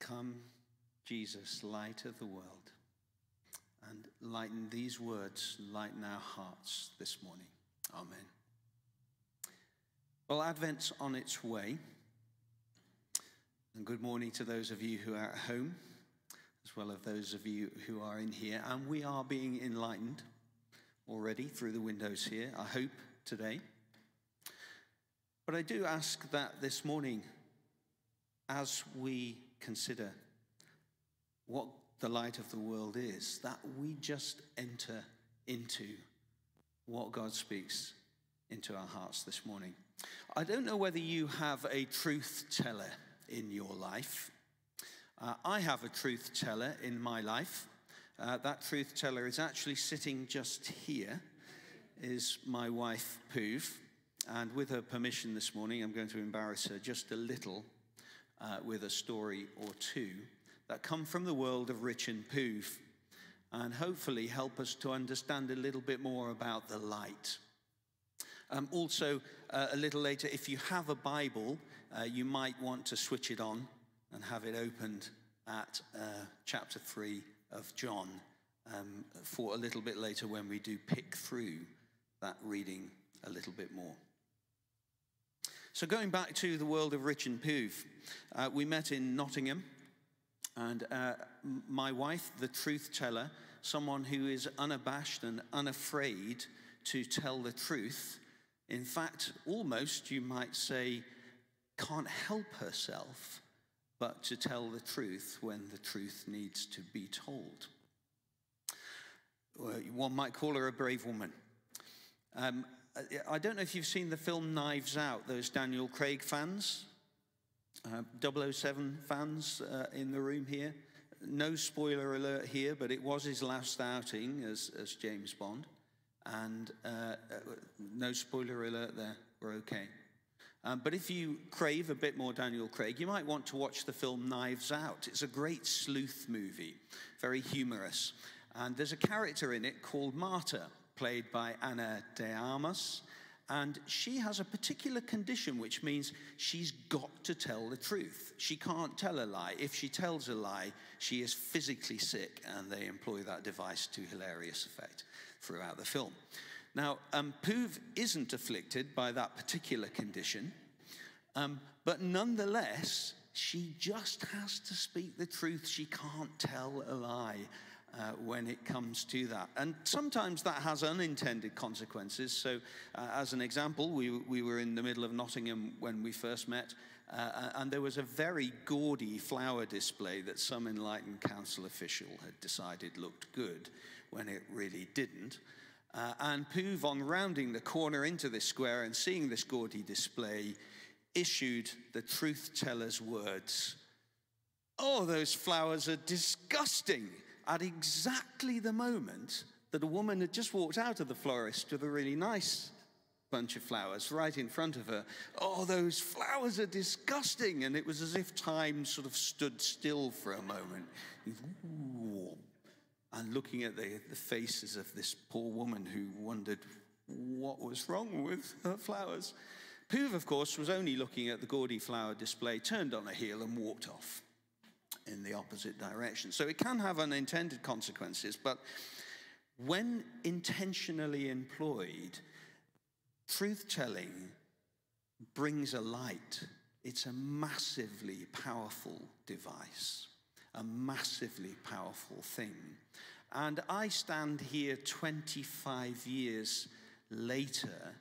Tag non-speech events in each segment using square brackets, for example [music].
Come, Jesus, light of the world, and lighten these words, lighten our hearts this morning. Amen. Well, Advent's on its way. And good morning to those of you who are at home, as well as those of you who are in here. And we are being enlightened already through the windows here, I hope, today. But I do ask that this morning, as we consider what the light of the world is, that we just enter into what God speaks into our hearts this morning. I don't know whether you have a truth teller in your life. Uh, I have a truth teller in my life. Uh, that truth teller is actually sitting just here, is my wife, Poof. And with her permission this morning, I'm going to embarrass her just a little uh, with a story or two that come from the world of Rich and Poof and hopefully help us to understand a little bit more about the light. Um, also, uh, a little later, if you have a Bible, uh, you might want to switch it on and have it opened at uh, chapter 3 of John um, for a little bit later when we do pick through that reading a little bit more. So, going back to the world of Rich and Poof, uh, we met in Nottingham, and uh, my wife, the truth teller, someone who is unabashed and unafraid to tell the truth, in fact, almost you might say, can't help herself but to tell the truth when the truth needs to be told. One might call her a brave woman. Um, I don't know if you've seen the film Knives Out, those Daniel Craig fans, uh, 007 fans uh, in the room here. No spoiler alert here, but it was his last outing as, as James Bond. And uh, uh no spoiler alert there, we're okay. Um, but if you crave a bit more Daniel Craig, you might want to watch the film Knives Out. It's a great sleuth movie, very humorous. And there's a character in it called Marta played by Ana de Armas. And she has a particular condition, which means she's got to tell the truth. She can't tell a lie. If she tells a lie, she is physically sick, and they employ that device to hilarious effect throughout the film. Now, um, Poof isn't afflicted by that particular condition, um, but nonetheless, she just has to speak the truth. She can't tell a lie uh, when it comes to that. And sometimes that has unintended consequences. So, uh, as an example, we, we were in the middle of Nottingham when we first met, uh, and there was a very gaudy flower display that some enlightened council official had decided looked good when it really didn't. Uh, and Poof, on rounding the corner into this square and seeing this gaudy display, issued the truth teller's words Oh, those flowers are disgusting at exactly the moment that a woman had just walked out of the florist with a really nice bunch of flowers right in front of her. Oh, those flowers are disgusting. And it was as if time sort of stood still for a moment. And looking at the, the faces of this poor woman who wondered what was wrong with her flowers. Poof, of course, was only looking at the gaudy flower display, turned on a heel, and walked off in the opposite direction. So it can have unintended consequences, but when intentionally employed, truth telling brings a light. It's a massively powerful device, a massively powerful thing. And I stand here 25 years later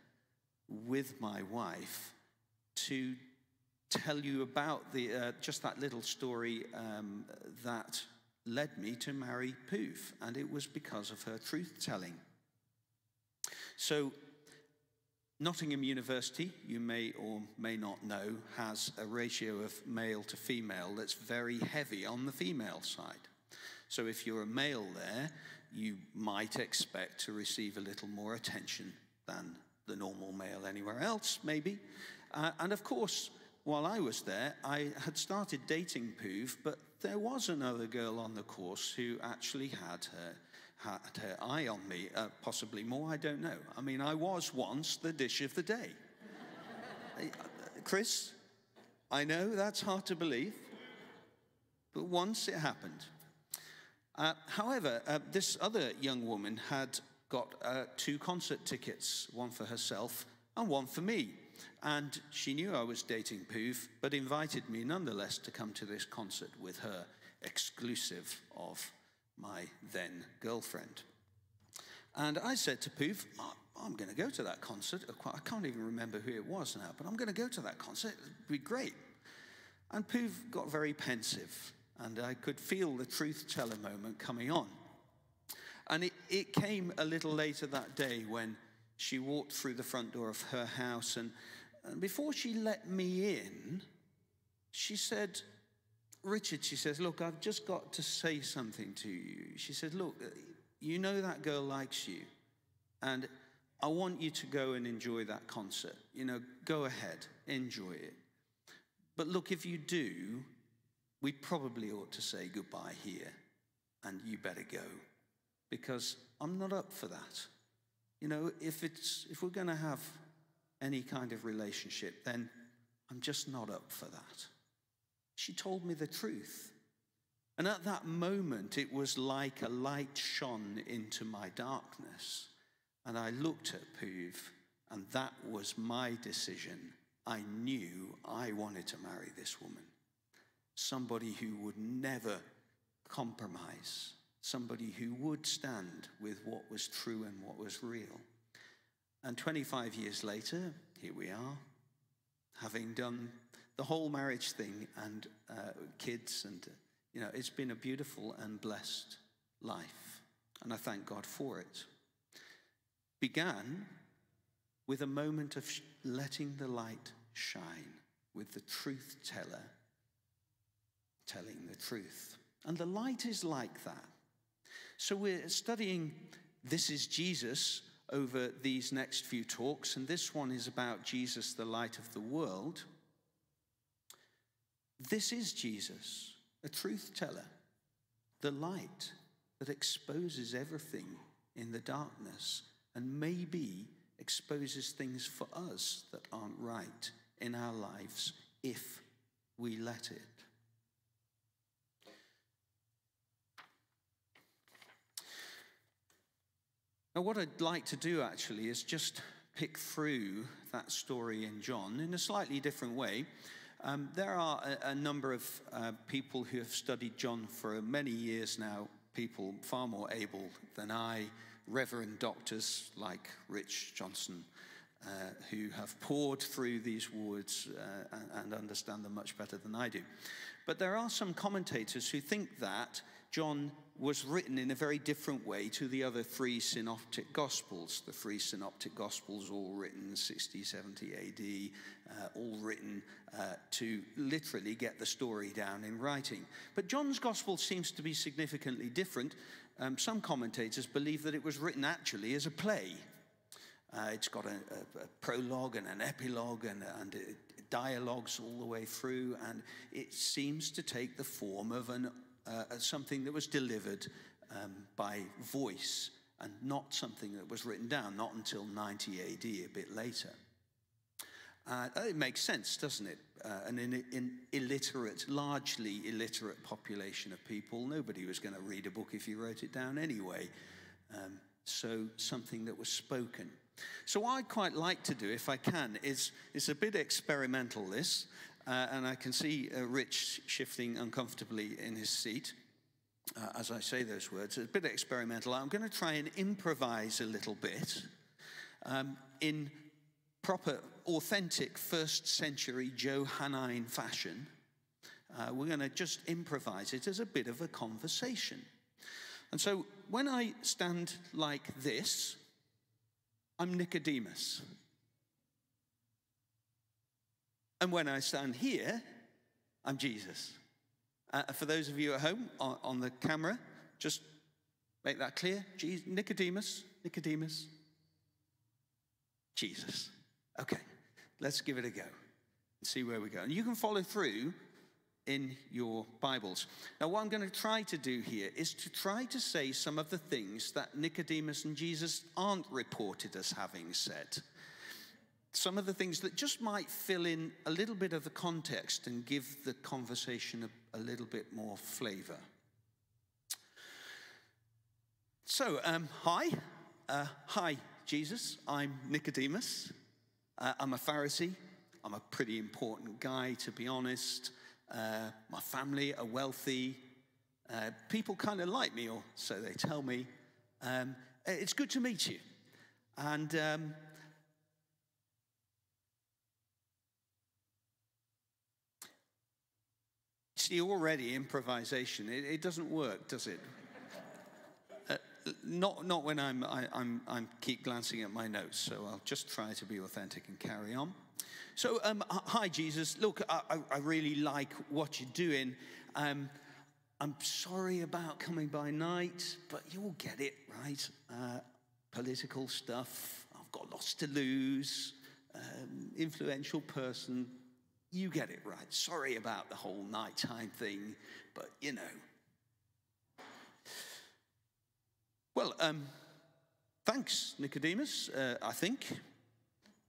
with my wife to tell you about the, uh, just that little story um, that led me to marry Poof, and it was because of her truth telling. So, Nottingham University, you may or may not know, has a ratio of male to female that's very heavy on the female side. So, if you're a male there, you might expect to receive a little more attention than the normal male anywhere else, maybe. Uh, and of course, while I was there, I had started dating Poof, but there was another girl on the course who actually had her, had her eye on me, uh, possibly more, I don't know. I mean, I was once the dish of the day. [laughs] Chris, I know that's hard to believe, but once it happened. Uh, however, uh, this other young woman had got uh, two concert tickets, one for herself and one for me. And she knew I was dating Poof, but invited me nonetheless to come to this concert with her, exclusive of my then girlfriend. And I said to Poof, I'm going to go to that concert. I can't even remember who it was now, but I'm going to go to that concert. It'd be great. And Poof got very pensive, and I could feel the truth teller moment coming on. And it, it came a little later that day when she walked through the front door of her house, and, and before she let me in, she said, Richard, she says, Look, I've just got to say something to you. She said, Look, uh, you know that girl likes you, and I want you to go and enjoy that concert. You know, go ahead, enjoy it. But look, if you do, we probably ought to say goodbye here, and you better go, because I'm not up for that. You know, if, it's, if we're going to have any kind of relationship, then I'm just not up for that. She told me the truth. And at that moment, it was like a light shone into my darkness. And I looked at Poof, and that was my decision. I knew I wanted to marry this woman. Somebody who would never compromise, somebody who would stand with what was true and what was real. And 25 years later, here we are, having done the whole marriage thing and uh, kids, and you know, it's been a beautiful and blessed life. And I thank God for it began with a moment of letting the light shine, with the truth teller telling the truth. And the light is like that. So we're studying This is Jesus over these next few talks, and this one is about Jesus, the light of the world. This is Jesus, a truth teller, the light that exposes everything in the darkness and maybe exposes things for us that aren't right in our lives if we let it. What I'd like to do actually is just pick through that story in John in a slightly different way. Um, there are a, a number of uh, people who have studied John for many years now, people far more able than I reverend doctors like Rich Johnson, uh, who have poured through these words uh, and, and understand them much better than I do. But there are some commentators who think that John was written in a very different way to the other three synoptic gospels. The three synoptic gospels, all written 60, 70 AD, uh, all written uh, to literally get the story down in writing. But John's gospel seems to be significantly different um, some commentators believe that it was written actually as a play. Uh, it's got a, a, a, prologue and an epilogue and, and dialogues all the way through, and it seems to take the form of an, uh, something that was delivered um, by voice and not something that was written down, not until 90 AD, a bit later. Uh, it makes sense, doesn't it? Uh, an in illiterate, largely illiterate population of people, nobody was going to read a book if you wrote it down anyway. Um, so something that was spoken. So what I'd quite like to do, if I can, is it's a bit experimental. This, and I can see uh, Rich shifting uncomfortably in his seat. Uh, as I say those words, it's a bit experimental. I'm going to try and improvise a little bit um, in proper, authentic first century Johannine fashion, uh, we're going to just improvise it as a bit of a conversation. And so when I stand like this, I'm Nicodemus. And when I stand here, I'm Jesus. Uh, for those of you at home on, on the camera, just make that clear. Jesus, Nicodemus, Nicodemus, Jesus. Okay, let's give it a go and see where we go. And you can follow through in your Bibles. Now, what I'm going to try to do here is to try to say some of the things that Nicodemus and Jesus aren't reported as having said. Some of the things that just might fill in a little bit of the context and give the conversation a, a little bit more flavor. So, um, hi. Uh, hi, Jesus. I'm Nicodemus. Uh, I'm a Pharisee. I'm a pretty important guy, to be honest. Uh, my family are wealthy. Uh, people kind of like me, or so they tell me. Um, it's good to meet you. And um, see, already improvisation, it, it doesn't work, does it? Uh, not, not when I'm, I, I'm, I'm keep glancing at my notes, so I'll just try to be authentic and carry on. So, um, hi, Jesus. Look, I, I, really like what you're doing. Um, I'm sorry about coming by night, but you'll get it, right? Uh, political stuff. I've got lots to lose. Um, influential person. You get it right. Sorry about the whole nighttime thing, but you know. Well, um, thanks, Nicodemus, uh, I think.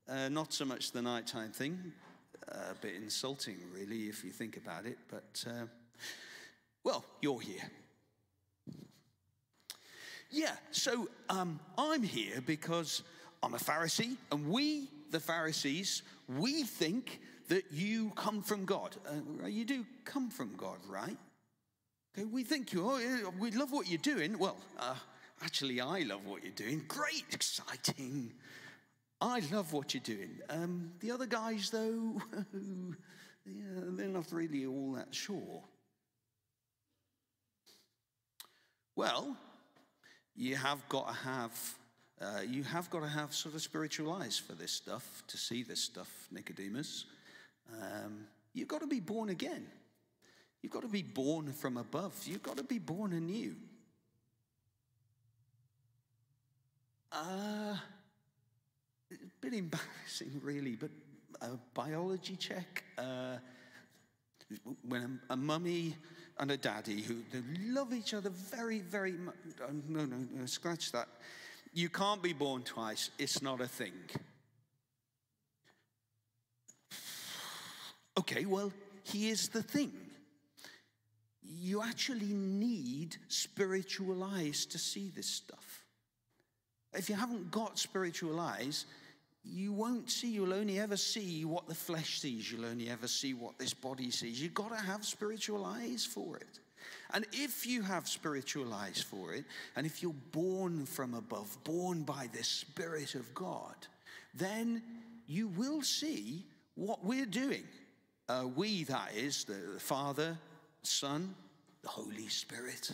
Uh, not so much the nighttime thing, uh, a bit insulting, really, if you think about it, but uh, well, you're here. Yeah, so um, I'm here because I'm a Pharisee, and we, the Pharisees, we think that you come from God. Uh, you do come from God, right? Okay, we think you, oh, we love what you're doing. Well, uh, actually, I love what you're doing. Great, exciting. I love what you're doing. Um, the other guys, though, [laughs] yeah, they're not really all that sure. Well, you have got to have uh, you have got to have sort of spiritual eyes for this stuff to see this stuff, Nicodemus. Um, you've got to be born again. You've got to be born from above. You've got to be born anew. Uh, a bit embarrassing, really, but a biology check. Uh, when a, a mummy and a daddy who love each other very, very much. Oh, no, no, no, scratch that. You can't be born twice, it's not a thing. Okay, well, here's the thing. You actually need spiritual eyes to see this stuff. If you haven't got spiritual eyes, you won't see, you'll only ever see what the flesh sees. You'll only ever see what this body sees. You've got to have spiritual eyes for it. And if you have spiritual eyes for it, and if you're born from above, born by the Spirit of God, then you will see what we're doing. Uh, we, that is, the, the Father, Son, the Holy Spirit.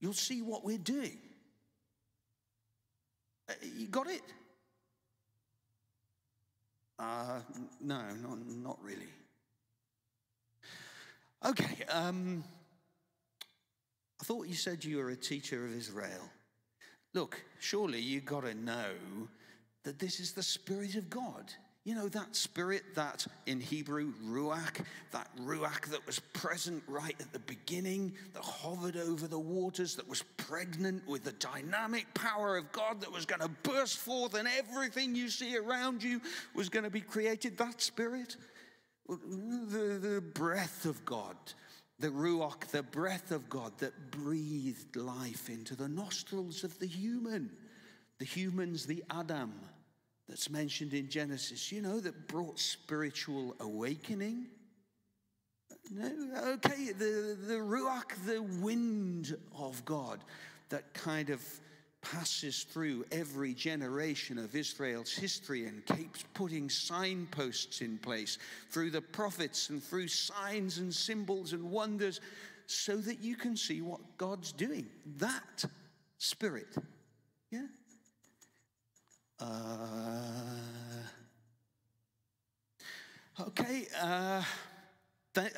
You'll see what we're doing. Uh, you got it? Uh, no, not, not really. Okay, um, I thought you said you were a teacher of Israel. Look, surely you got to know that this is the Spirit of God. You know, that spirit that in Hebrew, Ruach, that Ruach that was present right at the beginning, that hovered over the waters, that was pregnant with the dynamic power of God that was going to burst forth and everything you see around you was going to be created. That spirit, the, the breath of God, the Ruach, the breath of God that breathed life into the nostrils of the human. The humans, the Adam that's mentioned in Genesis, you know, that brought spiritual awakening. No, okay, the, the Ruach, the wind of God that kind of passes through every generation of Israel's history and keeps putting signposts in place through the prophets and through signs and symbols and wonders so that you can see what God's doing. That spirit. Yeah? Uh, okay, uh,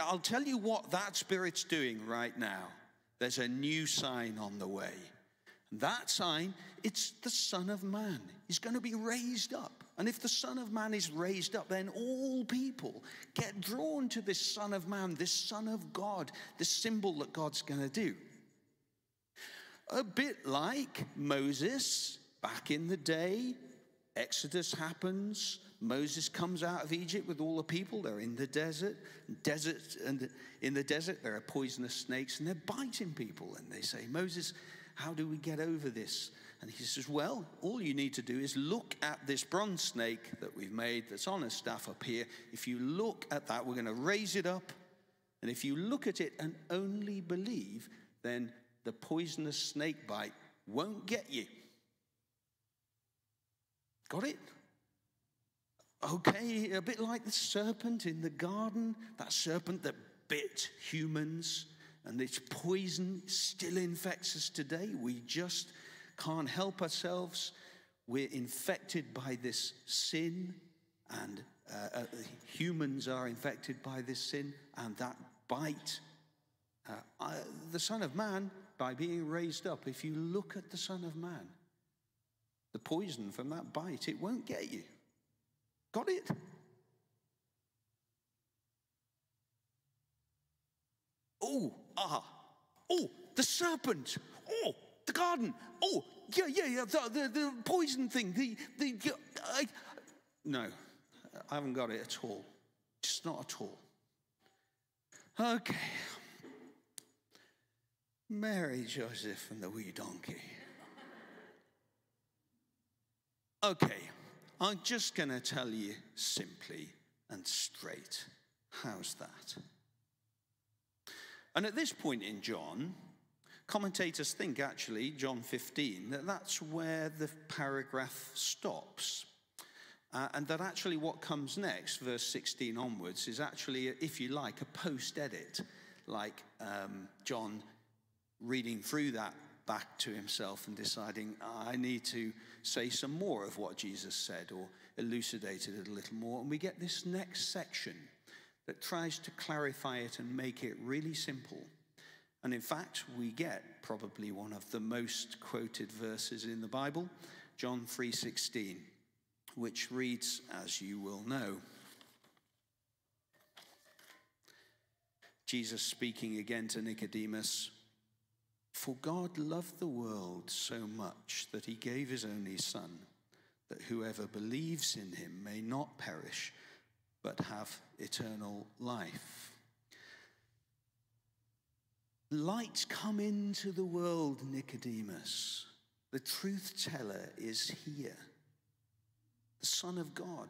I'll tell you what that spirit's doing right now. There's a new sign on the way. And That sign, it's the Son of Man. He's going to be raised up. And if the Son of Man is raised up, then all people get drawn to this Son of Man, this Son of God, this symbol that God's going to do. A bit like Moses back in the day Exodus happens. Moses comes out of Egypt with all the people. They're in the desert. Desert and in the desert there are poisonous snakes and they're biting people. And they say, Moses, how do we get over this? And he says, Well, all you need to do is look at this bronze snake that we've made that's on a staff up here. If you look at that, we're going to raise it up. And if you look at it and only believe, then the poisonous snake bite won't get you. Got it? Okay, a bit like the serpent in the garden, that serpent that bit humans, and its poison still infects us today. We just can't help ourselves. We're infected by this sin, and uh, uh, humans are infected by this sin, and that bite. Uh, uh the Son of Man, by being raised up, if you look at the Son of Man, the poison from that bite, it won't get you. Got it? Oh, ah, oh, the serpent. Oh, the garden. Oh, yeah, yeah, yeah, the, the, the poison thing. The, the, I, no, I haven't got it at all. Just not at all. Okay. Mary, Joseph, and the wee donkey. Okay, I'm just going to tell you simply and straight. How's that? And at this point in John, commentators think actually, John 15, that that's where the paragraph stops. Uh, and that actually what comes next, verse 16 onwards, is actually, if you like, a post edit, like um, John reading through that back to himself and deciding, I need to say some more of what Jesus said or elucidate it a little more. And we get this next section that tries to clarify it and make it really simple. And in fact, we get probably one of the most quoted verses in the Bible, John 3:16, which reads as you will know. Jesus speaking again to Nicodemus, for God loved the world so much that he gave his only Son, that whoever believes in him may not perish, but have eternal life. Light come into the world, Nicodemus. The truth teller is here, the Son of God.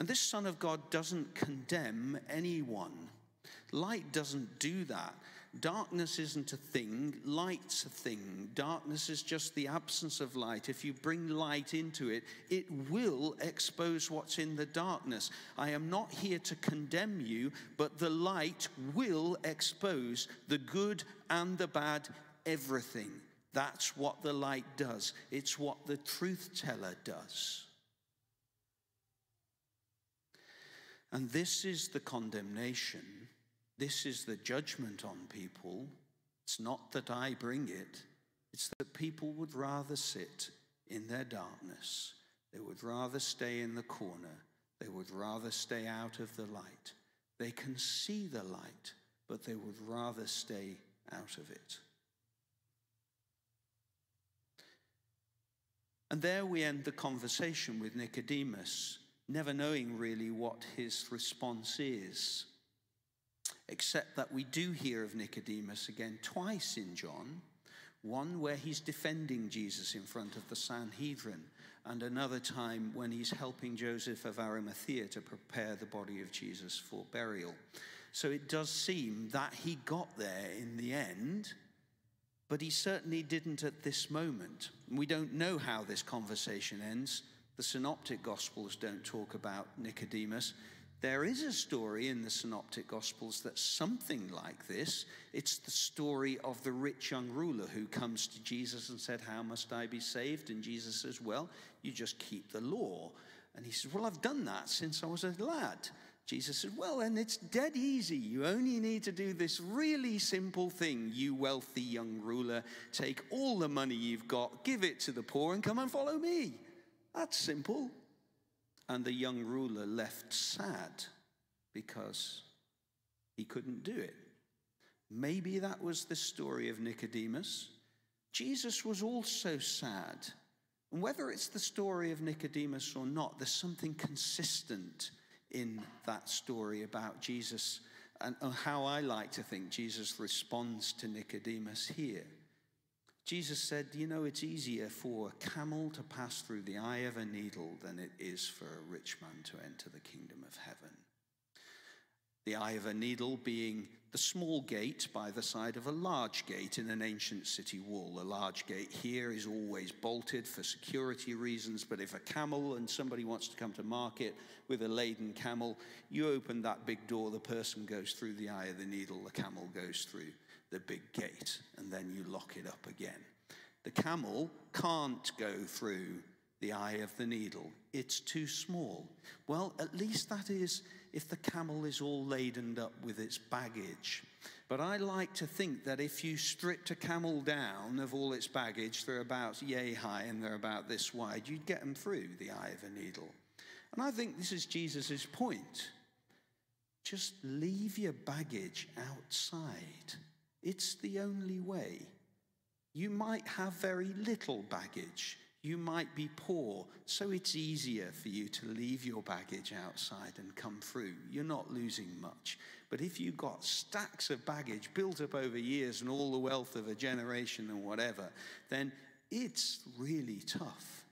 And this Son of God doesn't condemn anyone. Light doesn't do that. Darkness isn't a thing, light's a thing. Darkness is just the absence of light. If you bring light into it, it will expose what's in the darkness. I am not here to condemn you, but the light will expose the good and the bad, everything. That's what the light does, it's what the truth teller does. And this is the condemnation this is the judgment on people. It's not that I bring it, it's that people would rather sit in their darkness. They would rather stay in the corner. They would rather stay out of the light. They can see the light, but they would rather stay out of it. And there we end the conversation with Nicodemus, never knowing really what his response is except that we do hear of Nicodemus again twice in John one where he's defending Jesus in front of the Sanhedrin, and another time when he's helping Joseph of Arimathea to prepare the body of Jesus for burial. So it does seem that he got there in the end, but he certainly didn't at this moment. We don't know how this conversation ends. The synoptic gospels don't talk about Nicodemus. There is a story in the Synoptic Gospels that's something like this. It's the story of the rich young ruler who comes to Jesus and said, How must I be saved? And Jesus says, Well, you just keep the law. And he says, Well, I've done that since I was a lad. Jesus said, Well, and it's dead easy. You only need to do this really simple thing, you wealthy young ruler. Take all the money you've got, give it to the poor, and come and follow me. That's simple. And the young ruler left sad because he couldn't do it. Maybe that was the story of Nicodemus. Jesus was also sad And whether it's the story of Nicodemus or not, there's something consistent in that story about Jesus and how I like to think Jesus responds to Nicodemus here. Jesus said, You know, it's easier for a camel to pass through the eye of a needle than it is for a rich man to enter the kingdom of heaven. The eye of a needle being the small gate by the side of a large gate in an ancient city wall. A large gate here is always bolted for security reasons, but if a camel and somebody wants to come to market with a laden camel, you open that big door, the person goes through the eye of the needle, the camel goes through the big gate, and then you lock it up again. The camel can't go through the eye of the needle, it's too small. Well, at least that is if the camel is all laden up with its baggage. But I like to think that if you stripped a camel down of all its baggage, they're about yay high and they're about this wide, you'd get them through the eye of a needle. And I think this is Jesus' point. Just leave your baggage outside. It's the only way. You might have very little baggage. You might be poor, so it's easier for you to leave your baggage outside and come through. You're not losing much. But if you've got stacks of baggage built up over years and all the wealth of a generation and whatever, then it's really tough.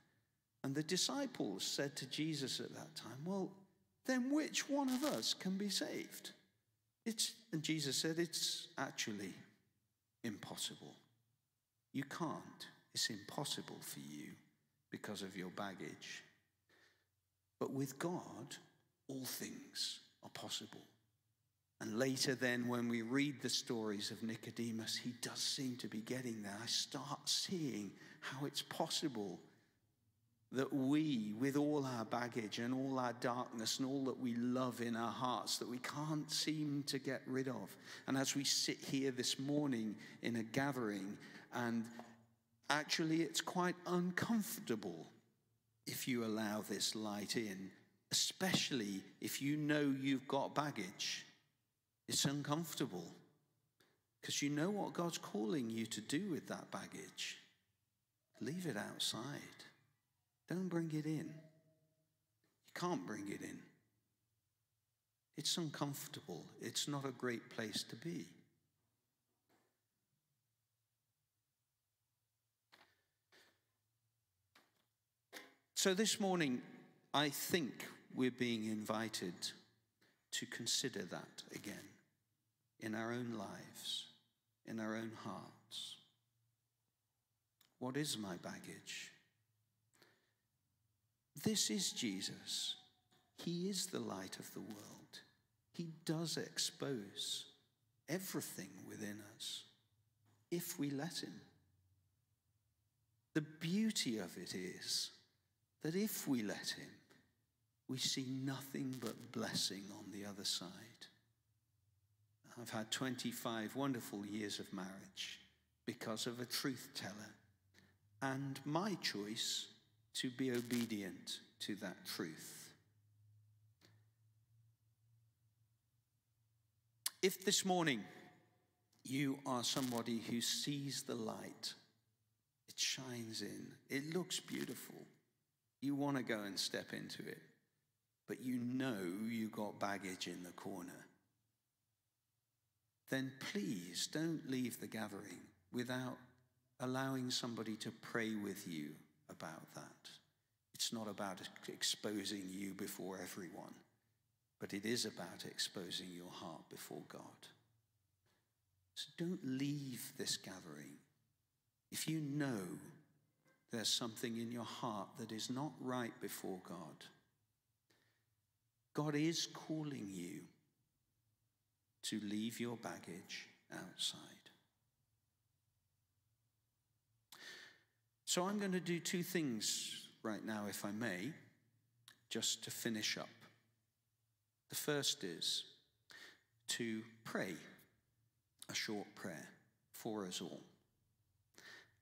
And the disciples said to Jesus at that time, Well, then which one of us can be saved? It's, and Jesus said, It's actually impossible. You can't. It's impossible for you because of your baggage. But with God, all things are possible. And later, then, when we read the stories of Nicodemus, he does seem to be getting there. I start seeing how it's possible that we, with all our baggage and all our darkness and all that we love in our hearts, that we can't seem to get rid of. And as we sit here this morning in a gathering, and actually it's quite uncomfortable if you allow this light in, especially if you know you've got baggage. It's uncomfortable because you know what God's calling you to do with that baggage. Leave it outside. Don't bring it in. You can't bring it in. It's uncomfortable. It's not a great place to be. So this morning, I think we're being invited to consider that again in our own lives, in our own hearts. What is my baggage? This is Jesus. He is the light of the world. He does expose everything within us if we let Him. The beauty of it is that if we let Him, we see nothing but blessing on the other side. I've had 25 wonderful years of marriage because of a truth teller and my choice to be obedient to that truth. If this morning you are somebody who sees the light, it shines in, it looks beautiful, you want to go and step into it, but you know you got baggage in the corner, then please don't leave the gathering without allowing somebody to pray with you about that. It's not about exposing you before everyone, but it is about exposing your heart before God. So don't leave this gathering. If you know there's something in your heart that is not right before God, God is calling you to leave your baggage outside. So I'm going to do two things right now, if I may, just to finish up. The first is to pray a short prayer for us all.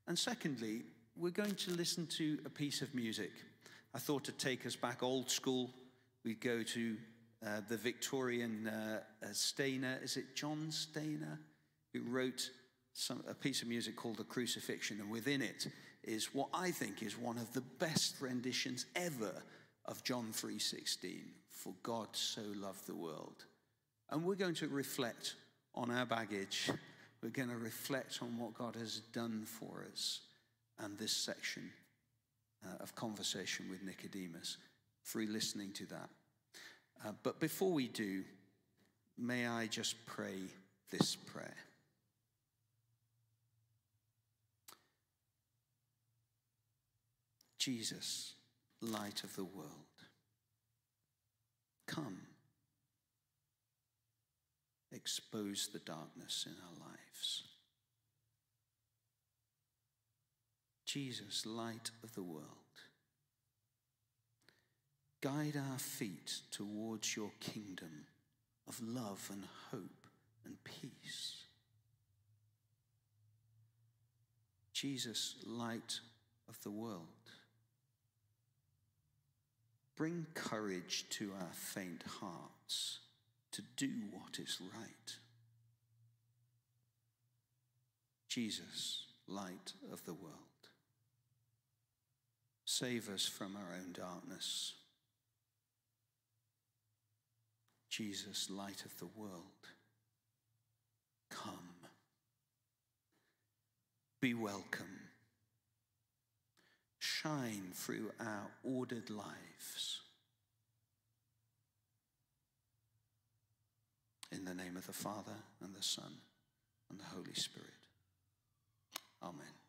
And secondly, we're going to listen to a piece of music. I thought to take us back old school, we'd go to uh, the Victorian uh, uh, Stainer. Is it John Stainer who wrote some, a piece of music called The Crucifixion, and within it is what I think is one of the best renditions ever of John 3:16, for God so loved the world. And we're going to reflect on our baggage. We're going to reflect on what God has done for us and this section uh, of conversation with Nicodemus through listening to that. Uh, but before we do, may I just pray this prayer? Jesus, light of the world, come, expose the darkness in our lives. Jesus, light of the world, guide our feet towards your kingdom of love and hope and peace. Jesus, light of the world, bring courage to our faint hearts to do what is right. Jesus, light of the world, save us from our own darkness. Jesus, light of the world, come. Be welcome. Shine through our ordered lives. In the name of the Father, and the Son, and the Holy Spirit. Amen.